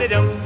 Dum-da-da-dum,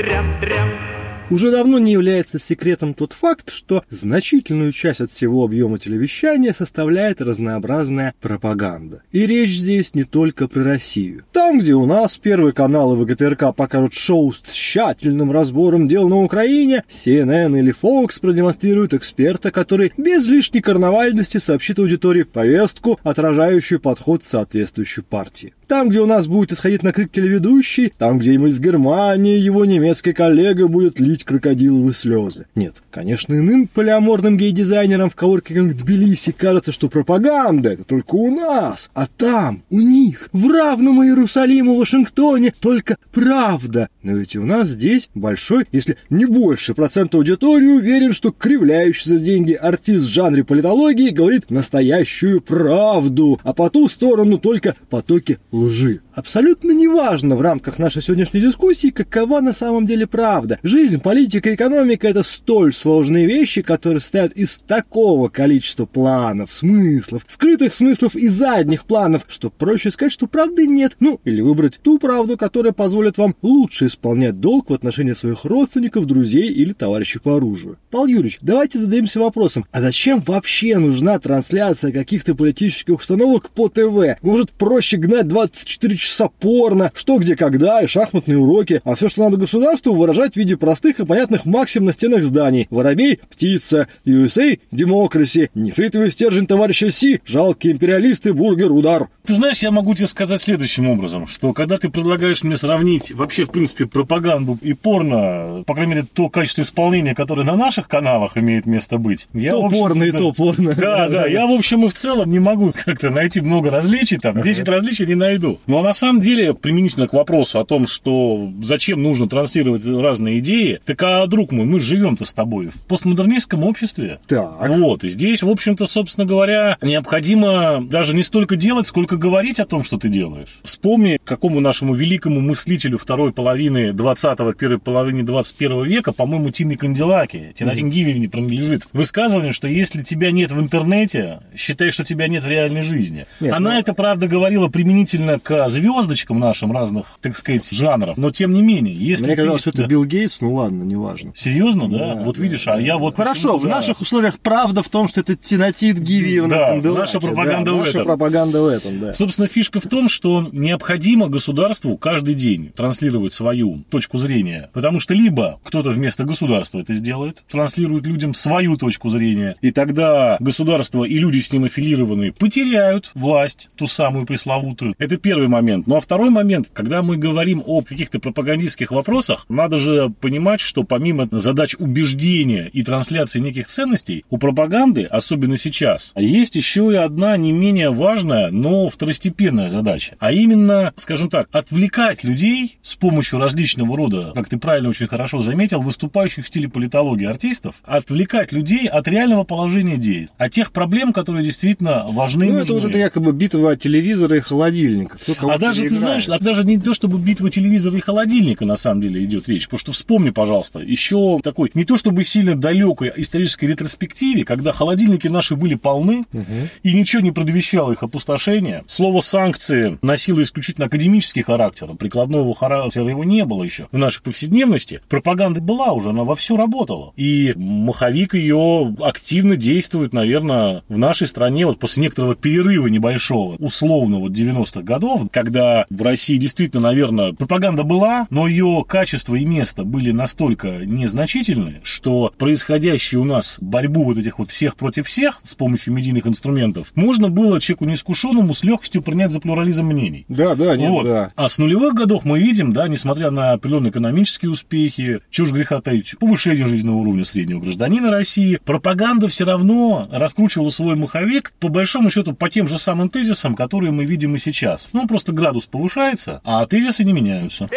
Уже давно не является секретом тот факт, что значительную часть от всего объема телевещания составляет разнообразная пропаганда. И речь здесь не только про Россию. Там, где у нас первые каналы ВГТРК покажут шоу с тщательным разбором дел на Украине, CNN или Fox продемонстрируют эксперта, который без лишней карнавальности сообщит аудитории повестку, отражающую подход соответствующей партии. Там, где у нас будет исходить на крик телеведущий, там где-нибудь в Германии его немецкий коллега будет лить крокодиловые слезы. Нет, конечно, иным полиаморным гей-дизайнерам в коворкингах Тбилиси кажется, что пропаганда это только у нас, а там, у них, в равном Иерусалиму, Вашингтоне, только правда. Но ведь у нас здесь большой, если не больше процент аудитории уверен, что кривляющий за деньги артист в жанре политологии говорит настоящую правду, а по ту сторону только потоки лжи. Абсолютно неважно в рамках нашей сегодняшней дискуссии, какова на самом деле правда. Жизнь, политика, экономика – это столь сложные вещи, которые состоят из такого количества планов, смыслов, скрытых смыслов и задних планов, что проще сказать, что правды нет. Ну, или выбрать ту правду, которая позволит вам лучше исполнять долг в отношении своих родственников, друзей или товарищей по оружию. Павел Юрьевич, давайте задаемся вопросом, а зачем вообще нужна трансляция каких-то политических установок по ТВ? Может, проще гнать 24 часа порно, что, где, когда и шахматные уроки, а все, что надо государству, выражать в виде простых и понятных максим на стенах зданий. Воробей – птица, USA – демокраси, нефритовый стержень товарища Си, жалкие империалисты, бургер, удар. Ты знаешь, я могу тебе сказать следующим образом, что когда ты предлагаешь мне сравнить вообще, в принципе, пропаганду и порно, по крайней мере, то качество исполнения, которое на наших каналах имеет место быть. Я, то общем, порно и то порно. Да, да, я, в общем, и в целом не могу как-то найти много различий, там, 10 различий не найду. Ну, а на самом деле, применительно к вопросу о том, что зачем нужно транслировать разные идеи, так, а, друг мой, мы живем-то с тобой в постмодернистском обществе. Так. Вот, и здесь, в общем-то, собственно говоря, необходимо даже не столько делать, сколько говорить о том, что ты делаешь. Вспомни, какому нашему великому мыслителю второй половины 20-го, первой половины 21 века, по-моему, Тиной Канделаки, Тинатин mm-hmm. не принадлежит, высказывание, что если тебя нет в интернете, считай, что тебя нет в реальной жизни. Нет, Она ну... это, правда, говорила применительно к звездочкам нашим разных, так сказать, жанров, но тем не менее, если Мне казалось, что это Билл Гейтс, ну ладно, неважно. Серьезно, да? да вот да, видишь, а я вот... Хорошо, в наших условиях правда в том, что это Тинатит Гиви Да, наша пропаганда да, в наша пропаганда в этом, да. Собственно, фишка в том, что необходимо государству каждый день транслировать свою точку зрения, потому что либо кто-то вместо государства это сделает, транслирует людям свою точку зрения, и тогда государство и люди с ним аффилированные потеряют власть, ту самую пресловутую. Это первый момент. Ну а второй момент, когда мы говорим о каких-то пропагандистских вопросах, надо же понимать, что помимо задач убеждения и трансляции неких ценностей, у пропаганды, особенно сейчас, есть еще и одна не менее важная, но второстепенная задача. А именно, скажем так, отвлекать людей с помощью различного рода, как ты правильно очень хорошо заметил, выступающих в стиле политологии артистов, отвлекать людей от реального положения дел, от тех проблем, которые действительно важны. Ну, это вот это якобы битва телевизора и холодильника. Кто а даже, ты знаешь, а даже не то, чтобы битва телевизора и холодильника на самом деле идет речь, потому что вспомни, пожалуйста, еще такой, не то чтобы сильно далекой исторической ретроспективе, когда холодильники наши были полны, угу. и ничего не предвещало их опустошение. Слово санкции носило исключительно академический характер, прикладного характера его не было еще. В нашей повседневности пропаганда была уже, она вовсю работала. И маховик ее активно действует, наверное, в нашей стране вот после некоторого перерыва небольшого, условно вот 90-х годов, когда в России действительно, наверное, пропаганда была, но ее качество и место были настолько незначительны, что происходящую у нас борьбу вот этих вот всех против всех с помощью медийных инструментов можно было человеку неискушенному с легкостью принять за плюрализм мнений. Да, да, нет, вот. да. А с нулевых годов мы видим, да, несмотря на определенные экономические успехи, чушь греха таить, повышение жизненного уровня среднего гражданина России, пропаганда все равно раскручивала свой маховик, по большому счету, по тем же самым тезисам, которые мы видим и сейчас. Ну, просто градус повышается, а тезисы не меняются.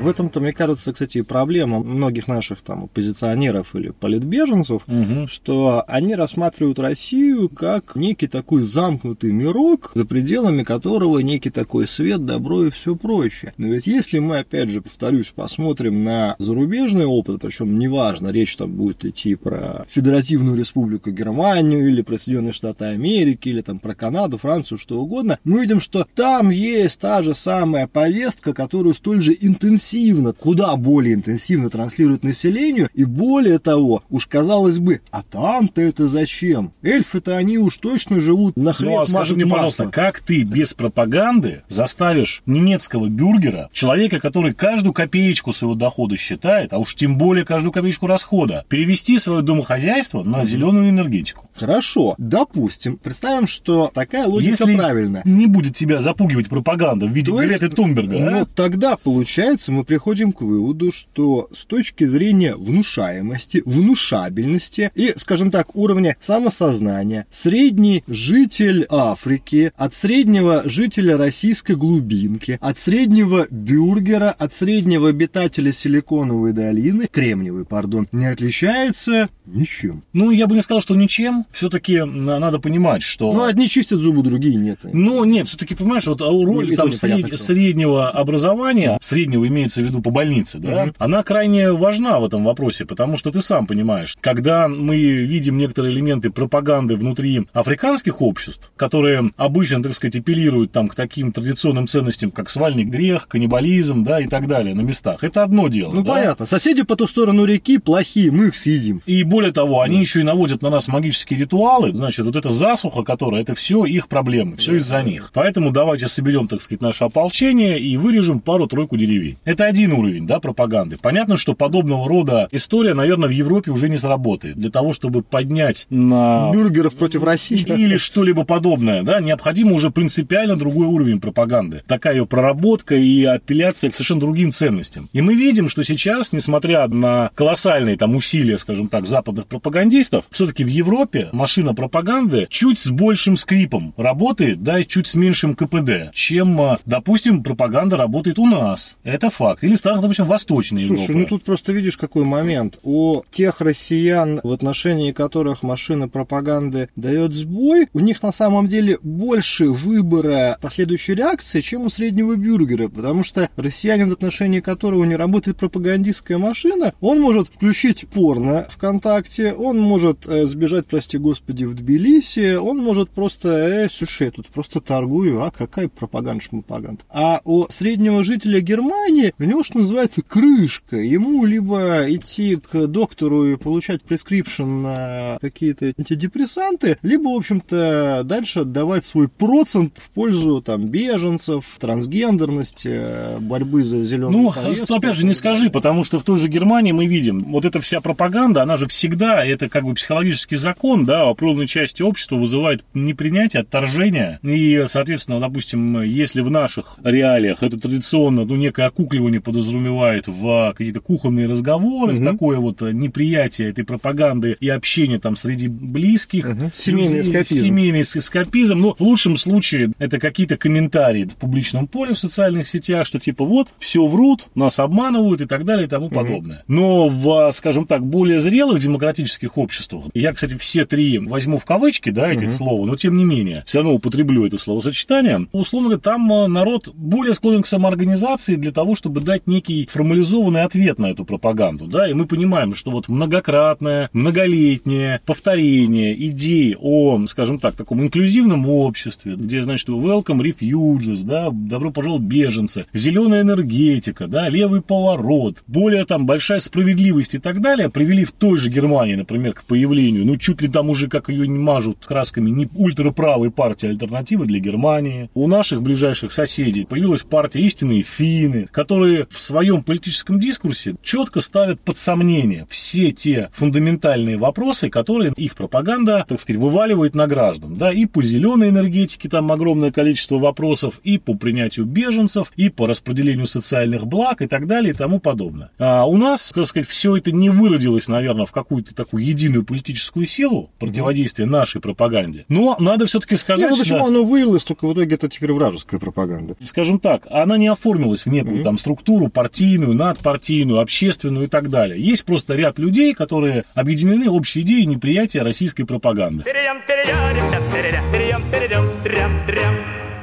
В этом-то, мне кажется, кстати, проблема многих наших там оппозиционеров или политбеженцев, Мгм. что они рассматривают Россию как некий такой замкнутый мирок, за пределами которого некий такой свет, добро и все прочее. Но ведь если мы, опять же, повторюсь, посмотрим на зарубежный опыт, причем неважно, речь там будет идти про Федеративную Республику Германию или про Соединенные Штаты Америки или там про Канаду, Францию, что угодно, мы видим, что там есть та же самая повестка, которую столь же интенсивно, куда более интенсивно транслируют населению, и более того, уж казалось бы, а там-то это зачем? Эльфы-то они уж точно живут на хлеб, Ну, а скажи мне, масло. пожалуйста, как ты без пропаганды заставишь немецкого бюргера, человека, который каждую копеечку своего дохода считает, а уж тем более каждую копеечку расхода, перевести свое домохозяйство на зеленую энергетику? Хорошо, допустим, представим, что такая логика Если правильная. не будет тебя запугивать пропаганда в виде То есть, Греты Ну, а? тогда, получается, мы приходим к выводу, что с точки зрения внушаемости, внушабельности и, скажем так, уровня самосознания, средний житель Африки от среднего жителя российской глубинки, от среднего бюргера, от среднего обитателя Силиконовой долины, Кремниевой, пардон, не отличается ничем. Ну, я бы не сказал, что ничем. Все-таки надо понимать, что... Ну, одни чистят зубы, другие нет. Ну, нет, все-таки, понимаешь, вот роль Ну, там сред- среднего образования, среднего имеется в виду по больнице, да, Мгм. она крайне важна в этом вопросе, потому что ты сам понимаешь, когда мы видим некоторые элементы пропаганды внутри африканских обществ, которые обычно, так сказать, апеллируют там к таким традиционным ценностям, как свальный грех, каннибализм, да, и так далее на местах, это одно дело. Ну, да. понятно. Соседи по ту сторону реки плохие, мы их съедим. И более того, они еще и наводят на нас магические ритуалы. Значит, вот эта засуха, которая, это все их проблемы, все из-за них. Поэтому давайте соберем, так сказать, наше ополчение и вырежем пару-тройку деревень. Это один уровень, да, пропаганды. Понятно, что подобного рода история, наверное, в Европе уже не сработает. Для того, чтобы поднять на Бюргеров против России. или что-либо подобное, да, необходимо уже принципиально другой уровень пропаганды. Такая ее проработка и апелляция к совершенно другим ценностям. И мы видим, что сейчас, несмотря на колоссальные там усилия, скажем так, западных пропагандистов, все-таки в Европе машина пропаганды чуть с большим скрипом работает, да, и чуть с меньшим КПД, чем, а, допустим, пропаганда работает у нас. Это факт. Или в странах, допустим, Восточной Слушай, Европы. ну тут просто видишь какой момент. У тех россиян, в отношении которых машина пропаганды дает сбой, у них на самом деле больше выбора последующей реакции, чем у среднего бюргера, потому что россиянин, в отношении которого не работает пропагандистская машина, он может включить порно ВКонтакте, он может э, сбежать, прости господи, в Тбилиси, он может просто, э, слушай, я тут просто торгую, а какая пропаганда, шмапаганда. А у среднего жителя Германии, у него, что называется, крышка. Ему либо идти к доктору и получать прескрипшн на какие-то антидепрессанты, либо, в общем-то, дальше отдавать свой процент в пользу там беженцев, трансгендерности, э, борьбы за зеленую Ну, опять же, не скажи, потому что в той же Германии мы видим, вот эта вся пропаганда, она же всегда, это как бы психологический закон, да, определенной части общества вызывает непринятие, отторжение. И, соответственно, допустим, если в наших реалиях это традиционно, ну, некое окукливание подразумевает в какие-то кухонные разговоры, в такое вот неприятие этой пропаганды и общение там среди близких. Мгм. Семейный эскапизм. Семейный эс- эскапизм. Ну, в лучшем случае это какие-то комментарии в публичном поле в социальных сетях, что типа вот, все врут, нас обманывают и так далее и тому подобное. Но в, скажем так, более зрелых демократических обществах, я, кстати, все три возьму в кавычки, да, этих слов, но тем не менее, все равно употреблю это словосочетание, условно говоря, там э, народ более склонен к самоорганизации для того, чтобы дать некий формализованный ответ на эту пропаганду, да, и мы понимаем, что вот многократное, многолетнее повторение идей о, скажем так, таком инклюзивном обществе, где, значит, welcome refugees, да, добро пожаловать беженцы, зеленая энергетика, да, левый поворот, более там большая справедливость и так далее, привели в той же Германии, например, к появлению, ну, чуть ли там уже, как ее не мажут красками, не ультраправой партии альтернативы для Германии. У наших ближайших соседей появилась партия истинные финны, которые в своем политическом дискурсе четко ставят под сомнение все те фундаментальные вопросы, которые их пропаганда, так сказать, вываливает на граждан. Да, и по зеленой энергетике там огромное количество вопросов, и по принятию беженцев, и по распределению социальных благ и так далее и тому подобное. А у нас, так сказать, все это не выродилось, наверное, в какую-то такую единую политическую силу противодействия нашей пропаганде. Но надо все-таки сказать, Не, ну почему да, оно вылилось, только в итоге это теперь вражеская пропаганда. скажем так, она не оформилась в некую там структуру партийную, надпартийную, общественную и так далее. Есть просто ряд людей, которые объединены общей идеей неприятия российской пропаганды.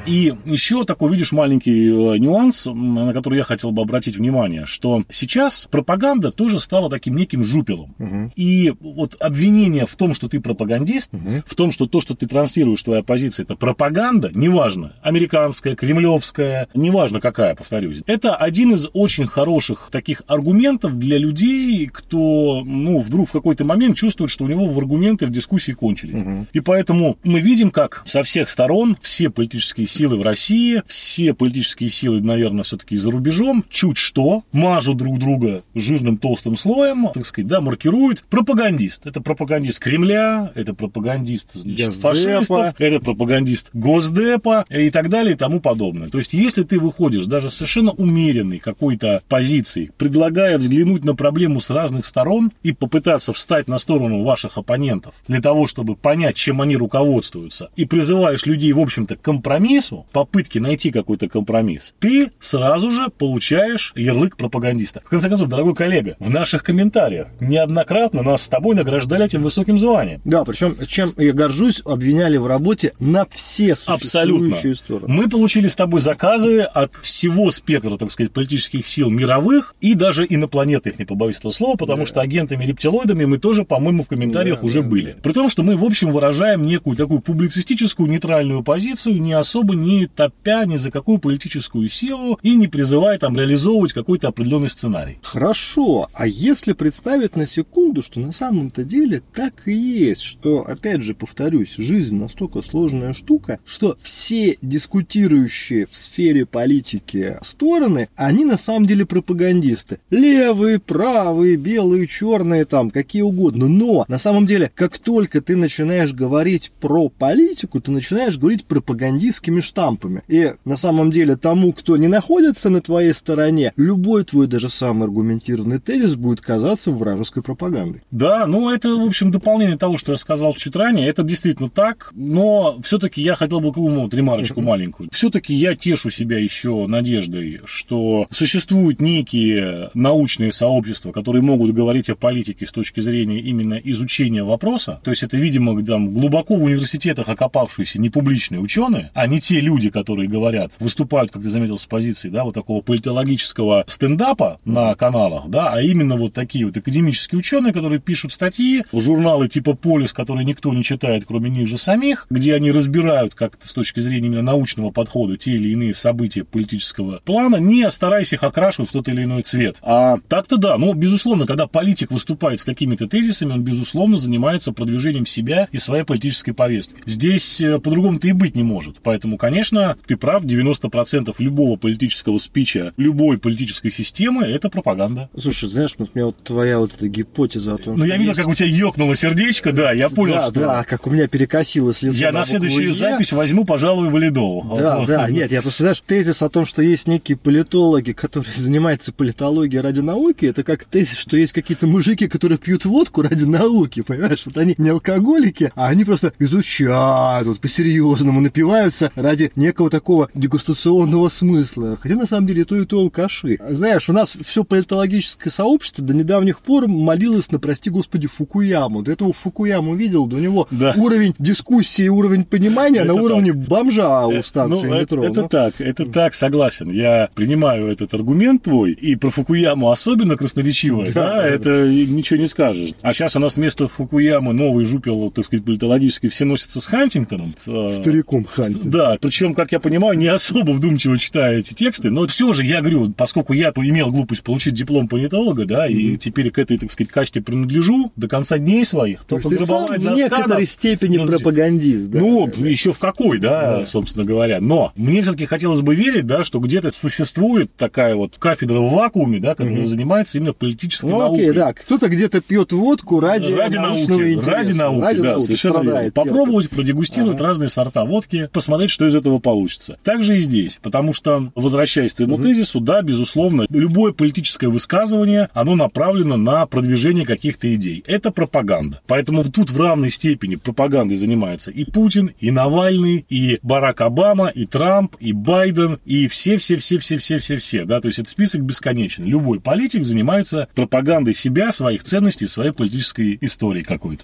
И еще такой, видишь, маленький э, нюанс, на который я хотел бы обратить внимание, что сейчас пропаганда тоже стала таким неким жупелом. Угу. И вот обвинение в том, что ты пропагандист, угу. в том, что то, что ты транслируешь, твоя позиция, это пропаганда, неважно, американская, кремлевская, неважно какая, повторюсь, это один из очень хороших таких аргументов для людей, кто, ну, вдруг в какой-то момент чувствует, что у него в аргументы в дискуссии кончились. Угу. И поэтому мы видим, как со всех сторон все политические силы в России, все политические силы, наверное, все-таки за рубежом, чуть что, мажут друг друга жирным толстым слоем, так сказать, да, маркируют. Пропагандист. Это пропагандист Кремля, это пропагандист значит, фашистов, это пропагандист Госдепа и так далее и тому подобное. То есть, если ты выходишь даже совершенно умеренной какой-то позиции, предлагая взглянуть на проблему с разных сторон и попытаться встать на сторону ваших оппонентов для того, чтобы понять, чем они руководствуются, и призываешь людей, в общем-то, к компромиссу, компромиссу, попытки найти какой-то компромисс, ты сразу же получаешь ярлык пропагандиста. В конце концов, дорогой коллега, в наших комментариях неоднократно нас с тобой награждали этим высоким званием. Да, причем, чем я горжусь, обвиняли в работе на все существующие Абсолютно. стороны. Мы получили с тобой заказы от всего спектра, так сказать, политических сил мировых и даже инопланетных, не побоюсь этого слова, потому да. что агентами-рептилоидами мы тоже, по-моему, в комментариях да, уже да, были. Да. При том, что мы, в общем, выражаем некую такую публицистическую нейтральную позицию, не особо не топя ни за какую политическую силу и не призывая там реализовывать какой-то определенный сценарий. Хорошо, а если представить на секунду, что на самом-то деле так и есть, что, опять же, повторюсь, жизнь настолько сложная штука, что все дискутирующие в сфере политики стороны, они на самом деле пропагандисты. Левые, правые, белые, черные, там, какие угодно. Но, на самом деле, как только ты начинаешь говорить про политику, ты начинаешь говорить пропагандистскими штампами. И на самом деле тому, кто не находится на твоей стороне, любой твой даже самый аргументированный тезис будет казаться вражеской пропагандой. Да, ну это, в общем, дополнение того, что я сказал чуть ранее. Это действительно так, но все-таки я хотел бы какую вот ремарочку маленькую. Все-таки я тешу себя еще надеждой, что существуют некие научные сообщества, которые могут говорить о политике с точки зрения именно изучения вопроса. То есть это, видимо, там, глубоко в университетах окопавшиеся непубличные ученые, не те люди, которые говорят, выступают, как ты заметил, с позиции, да, вот такого политологического стендапа на каналах, да, а именно вот такие вот академические ученые, которые пишут статьи в журналы типа «Полис», которые никто не читает, кроме них же самих, где они разбирают как-то с точки зрения именно научного подхода те или иные события политического плана, не стараясь их окрашивать в тот или иной цвет. А так-то да, ну, безусловно, когда политик выступает с какими-то тезисами, он, безусловно, занимается продвижением себя и своей политической повестки. Здесь э, по-другому-то и быть не может. Поэтому, конечно, ты прав, 90% любого политического спича, любой политической системы – это пропаганда. Слушай, знаешь, вот у меня вот твоя вот эта гипотеза о том, Ну, я видел, есть... как у тебя ёкнуло сердечко, да, я понял, да, что... Да, как у меня перекосилось лицо Я на, на следующую запись возьму, пожалуй, валидол. Да, вот. да, нет, я просто, знаешь, тезис о том, что есть некие политологи, которые занимаются политологией ради науки, это как тезис, что есть какие-то мужики, которые пьют водку ради науки, понимаешь? Вот они не алкоголики, а они просто изучают, вот по-серьезному напиваются ради некого такого дегустационного смысла. Хотя на самом деле то и то алкаши. Знаешь, у нас все политологическое сообщество до недавних пор молилось на, прости господи, Фукуяму. До этого Фукуяму видел, до него да. уровень дискуссии, уровень понимания это на уровне так. бомжа у э, станции ну, метро. Это, это ну. так, это так, согласен. Я принимаю этот аргумент твой, и про Фукуяму особенно красноречиво, да, да, да это да. ничего не скажешь. А сейчас у нас вместо Фукуямы новый жупел, так сказать, политологический, все носятся с Хантингтоном. Стариком Хантингтон. Да, причем, как я понимаю, не особо вдумчиво читаю эти тексты, но все же я говорю, поскольку я имел глупость получить диплом политолога, да, и mm-hmm. теперь к этой, так сказать, касте принадлежу до конца дней своих, то, то ты сам в некоторой нас, степени нас, пропагандист, да? Ну, еще в какой, да, да, собственно говоря. Но мне все-таки хотелось бы верить, да, что где-то существует такая вот кафедра в вакууме, да, которая mm-hmm. занимается именно политической ну, наукой. Окей, да, кто-то где-то пьет водку ради, ради науки, интереса. ради науки, ради да, науки совершенно верно. Попробовать продегустировать ага. разные сорта водки, посмотреть, что из этого получится. Так же и здесь, потому что, возвращаясь к твоему угу. тезису, да, безусловно, любое политическое высказывание, оно направлено на продвижение каких-то идей. Это пропаганда. Поэтому тут в равной степени пропагандой занимается и Путин, и Навальный, и Барак Обама, и Трамп, и Байден, и все-все-все-все-все-все-все, да, то есть это список бесконечен. Любой политик занимается пропагандой себя, своих ценностей, своей политической истории какой-то.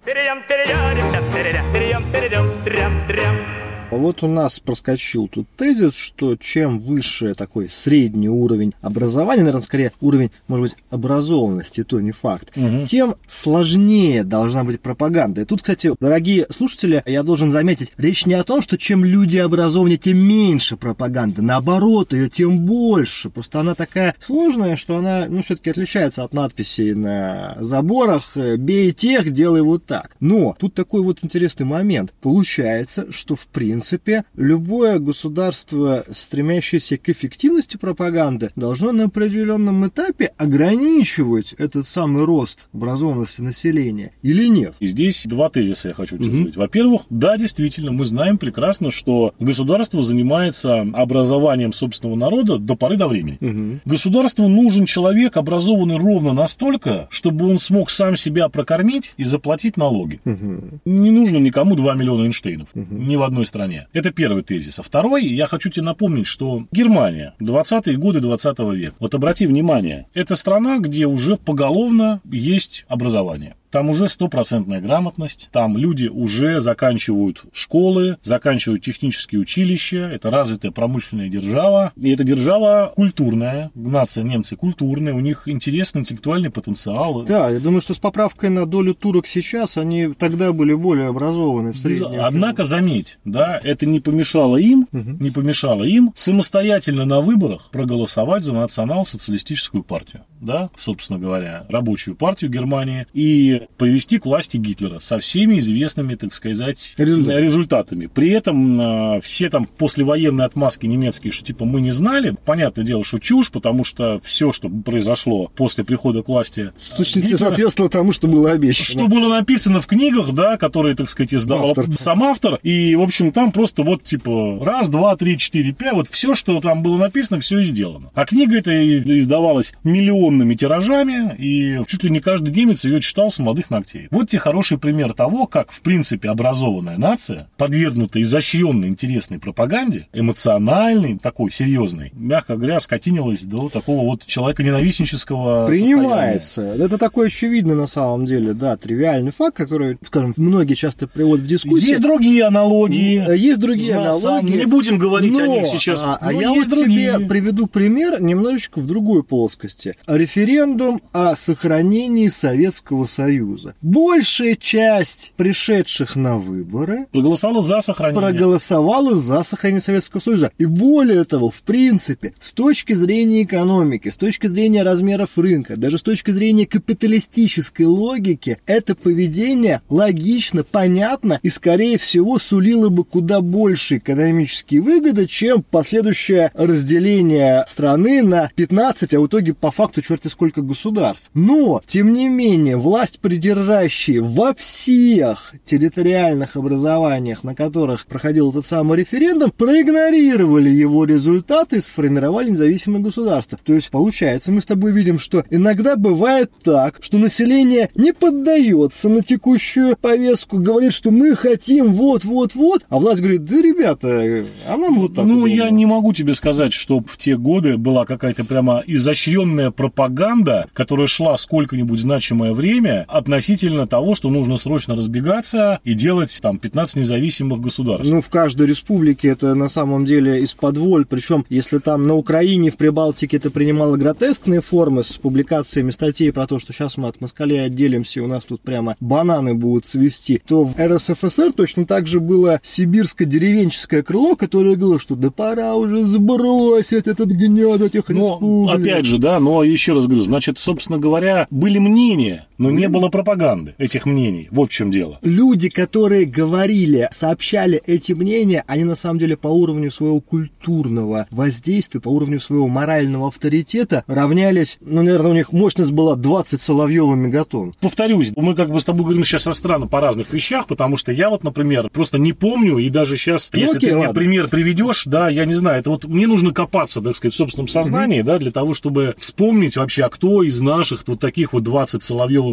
Вот у нас проскочил тут тезис, что чем выше такой средний уровень образования, наверное, скорее уровень, может быть, образованности, то не факт, угу. тем сложнее должна быть пропаганда. И тут, кстати, дорогие слушатели, я должен заметить, речь не о том, что чем люди образованнее, тем меньше пропаганды. Наоборот, ее тем больше. Просто она такая сложная, что она, ну, все-таки отличается от надписей на заборах «бей тех, делай вот так». Но тут такой вот интересный момент. Получается, что в принципе принципе, любое государство, стремящееся к эффективности пропаганды, должно на определенном этапе ограничивать этот самый рост образованности населения или нет? И здесь два тезиса я хочу тебе Угу. Во-первых, да, действительно, мы знаем прекрасно, что государство занимается образованием собственного народа до поры до времени. Угу. Государству нужен человек, образованный ровно настолько, чтобы он смог сам себя прокормить и заплатить налоги. Угу. Не нужно никому 2 миллиона Эйнштейнов. Угу. Ни в одной стране стране. Это первый тезис. А второй, я хочу тебе напомнить, что Германия, 20-е годы 20 века. Вот обрати внимание, это страна, где уже поголовно есть образование. Там уже стопроцентная грамотность, там люди уже заканчивают школы, заканчивают технические училища, это развитая промышленная держава, и эта держава культурная, нация немцы культурная, у них интересный интеллектуальный потенциал. Да, я думаю, что с поправкой на долю турок сейчас они тогда были более образованы в среднем. Однако, заметь, да, это не помешало им, угу. не помешало им самостоятельно на выборах проголосовать за национал-социалистическую партию, да, собственно говоря, рабочую партию Германии, и привести к власти Гитлера со всеми известными, так сказать, Результат. результатами. При этом э, все там послевоенные отмазки немецкие, что типа мы не знали, понятное дело, что чушь, потому что все, что произошло после прихода к власти с точностью соответствовало тому, что было обещано. Что было написано в книгах, да, которые, так сказать, издавал автор. сам автор. И, в общем, там просто вот типа раз, два, три, четыре, пять, вот все, что там было написано, все и сделано. А книга эта издавалась миллионными тиражами, и чуть ли не каждый немец ее читал, смотрел молодых ногтей. Вот тебе хороший пример того, как, в принципе, образованная нация, подвергнута изощренной интересной пропаганде, эмоциональной, такой серьезной, мягко говоря, скотинилась до такого вот человека-ненавистнического Принимается. Состояния. Это такой очевидный на самом деле, да, тривиальный факт, который, скажем, многие часто приводят в дискуссии. Есть другие аналогии. Э, есть другие аналогии. Не будем говорить но, о них сейчас. А, а я вот другие. тебе приведу пример немножечко в другой плоскости. Референдум о сохранении Советского Союза Союза. Большая часть пришедших на выборы проголосовала за сохранение. Проголосовала за сохранение Советского Союза. И более того, в принципе, с точки зрения экономики, с точки зрения размеров рынка, даже с точки зрения капиталистической логики, это поведение логично, понятно и, скорее всего, сулило бы куда больше экономические выгоды, чем последующее разделение страны на 15, а в итоге по факту черти сколько государств. Но, тем не менее, власть придержащие во всех территориальных образованиях, на которых проходил этот самый референдум, проигнорировали его результаты и сформировали независимое государство. То есть, получается, мы с тобой видим, что иногда бывает так, что население не поддается на текущую повестку, говорит, что мы хотим вот-вот-вот, а власть говорит, да, ребята, а нам вот так Ну, удобно. я не могу тебе сказать, что в те годы была какая-то прямо изощренная пропаганда, которая шла сколько-нибудь значимое время, относительно того, что нужно срочно разбегаться и делать там 15 независимых государств. Ну, в каждой республике это на самом деле из-под воль, причем если там на Украине, в Прибалтике это принимало гротескные формы с публикациями статей про то, что сейчас мы от москалей отделимся, и у нас тут прямо бананы будут цвести, то в РСФСР точно так же было сибирско-деревенческое крыло, которое говорило, что да пора уже сбросить этот гнет этих но, республик. Опять же, да, но еще раз говорю, значит, собственно говоря, были мнения Но не было пропаганды этих мнений. Вот в чем дело. Люди, которые говорили, сообщали эти мнения, они на самом деле по уровню своего культурного воздействия, по уровню своего морального авторитета равнялись, ну, наверное, у них мощность была 20 Соловьева мегатон. Повторюсь, мы как бы с тобой говорим сейчас со странно по разных вещах, потому что я вот, например, просто не помню, и даже сейчас, Ну, если окей, ты мне ладно. пример приведешь, да, я не знаю, это вот мне нужно копаться, так сказать, в собственном сознании, да, для того, чтобы вспомнить вообще, а кто из наших вот таких вот 20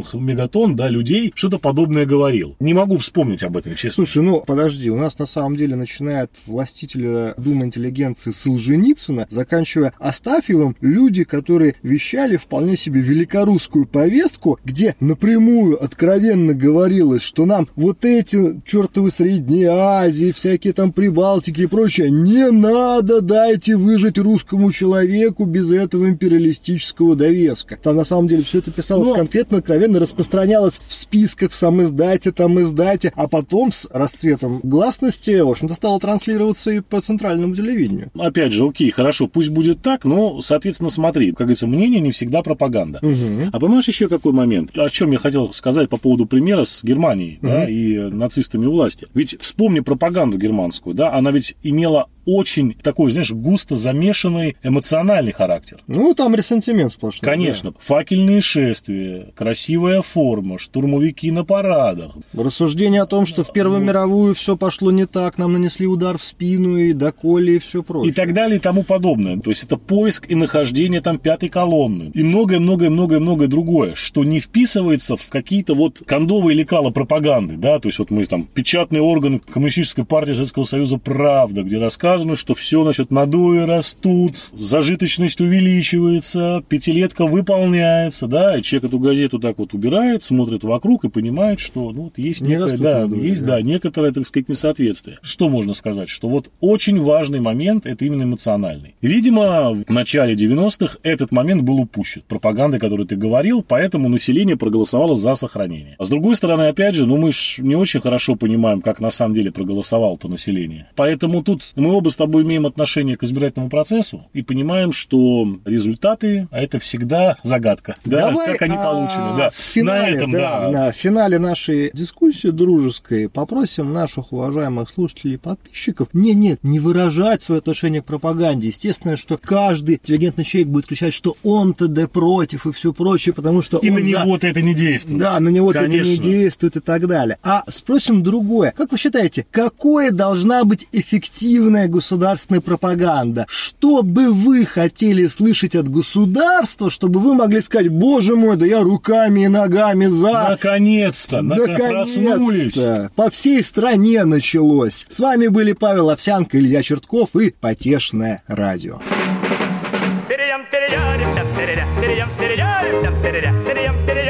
Соловьевых мегатон, да, людей что-то подобное говорил. Не могу вспомнить об этом, честно. Слушай, ну подожди, у нас на самом деле начинает властителя Думы интеллигенции Солженицына, заканчивая Астафьевым, люди, которые вещали вполне себе великорусскую повестку, где напрямую откровенно говорилось, что нам вот эти чертовы Средней Азии, всякие там Прибалтики и прочее, не надо, дайте выжить русскому человеку без этого империалистического довеска. Там на самом деле все это писалось Но- конкретно, откровенно, распространялось в списках, в самом издате, там издате, а потом с расцветом гласности, в общем-то, стало транслироваться и по центральному телевидению. Опять же, окей, хорошо, пусть будет так, но, соответственно, смотри, как говорится, мнение не всегда пропаганда. А понимаешь еще какой момент? О чем я хотел сказать по поводу примера с Германией да, и нацистами у власти. Ведь вспомни пропаганду германскую, да, она ведь имела очень такой, знаешь, густо замешанный эмоциональный характер. Ну, там ресентимент сплошной. Конечно, факельные шествия, красивая форма, штурмовики на парадах. да. Рассуждение о том, что в Первую мировую все пошло не так, нам нанесли удар в спину и доколи и все прочее. и так далее и тому подобное. То есть это поиск и нахождение там пятой колонны. И многое-многое-многое-многое другое, что не вписывается в какие-то вот кондовые лекала пропаганды, да, то есть вот мы там печатный орган Коммунистической партии Советского Союза «Правда», где рассказано, что все, значит, надои растут, зажиточность увеличивается, пятилетка выполняется, да, и человек эту газету так вот убирает, смотрит вокруг и понимает, что, ну, вот есть Не некое, да, надои, есть, да. да, некоторое, так сказать, несоответствие. Что можно сказать? Что вот очень важный момент, это именно эмоциональный. Видимо, в начале 90-х этот момент был упущен. Пропаганда, которую ты говорил, поэтому население проголосовало за сохранение. А с другой стороны, опять же, ну мы ж не очень хорошо понимаем, как на самом деле проголосовало-то население. Поэтому тут мы оба с тобой имеем отношение к избирательному процессу и понимаем, что результаты, а это всегда загадка. Да, Давай, как они а, получены, да. В финале, на этом, да, да. на финале нашей дискуссии дружеской попросим наших уважаемых слушателей и подписчиков не, нет, не выражать свое отношение к пропаганде. Естественно, что каждый интеллигентный человек будет кричать, что он-то да против и все прочее, потому что И на за- него-то это не действует. Да, на него это не действует и так далее. А спросим другое. Как вы считаете, какое должна быть эффективная государственная пропаганда? Что бы вы хотели слышать от государства, чтобы вы могли сказать, боже мой, да я руками и ногами за... Наконец-то. Наконец-то! По всей стране началось. С вами были Павел Овсянко, Илья Чертков и Потешное радио. Перейдем, перейдем, перейдем, перейдем, перейдем, перейдем, перейдем, перейдем, перейдем.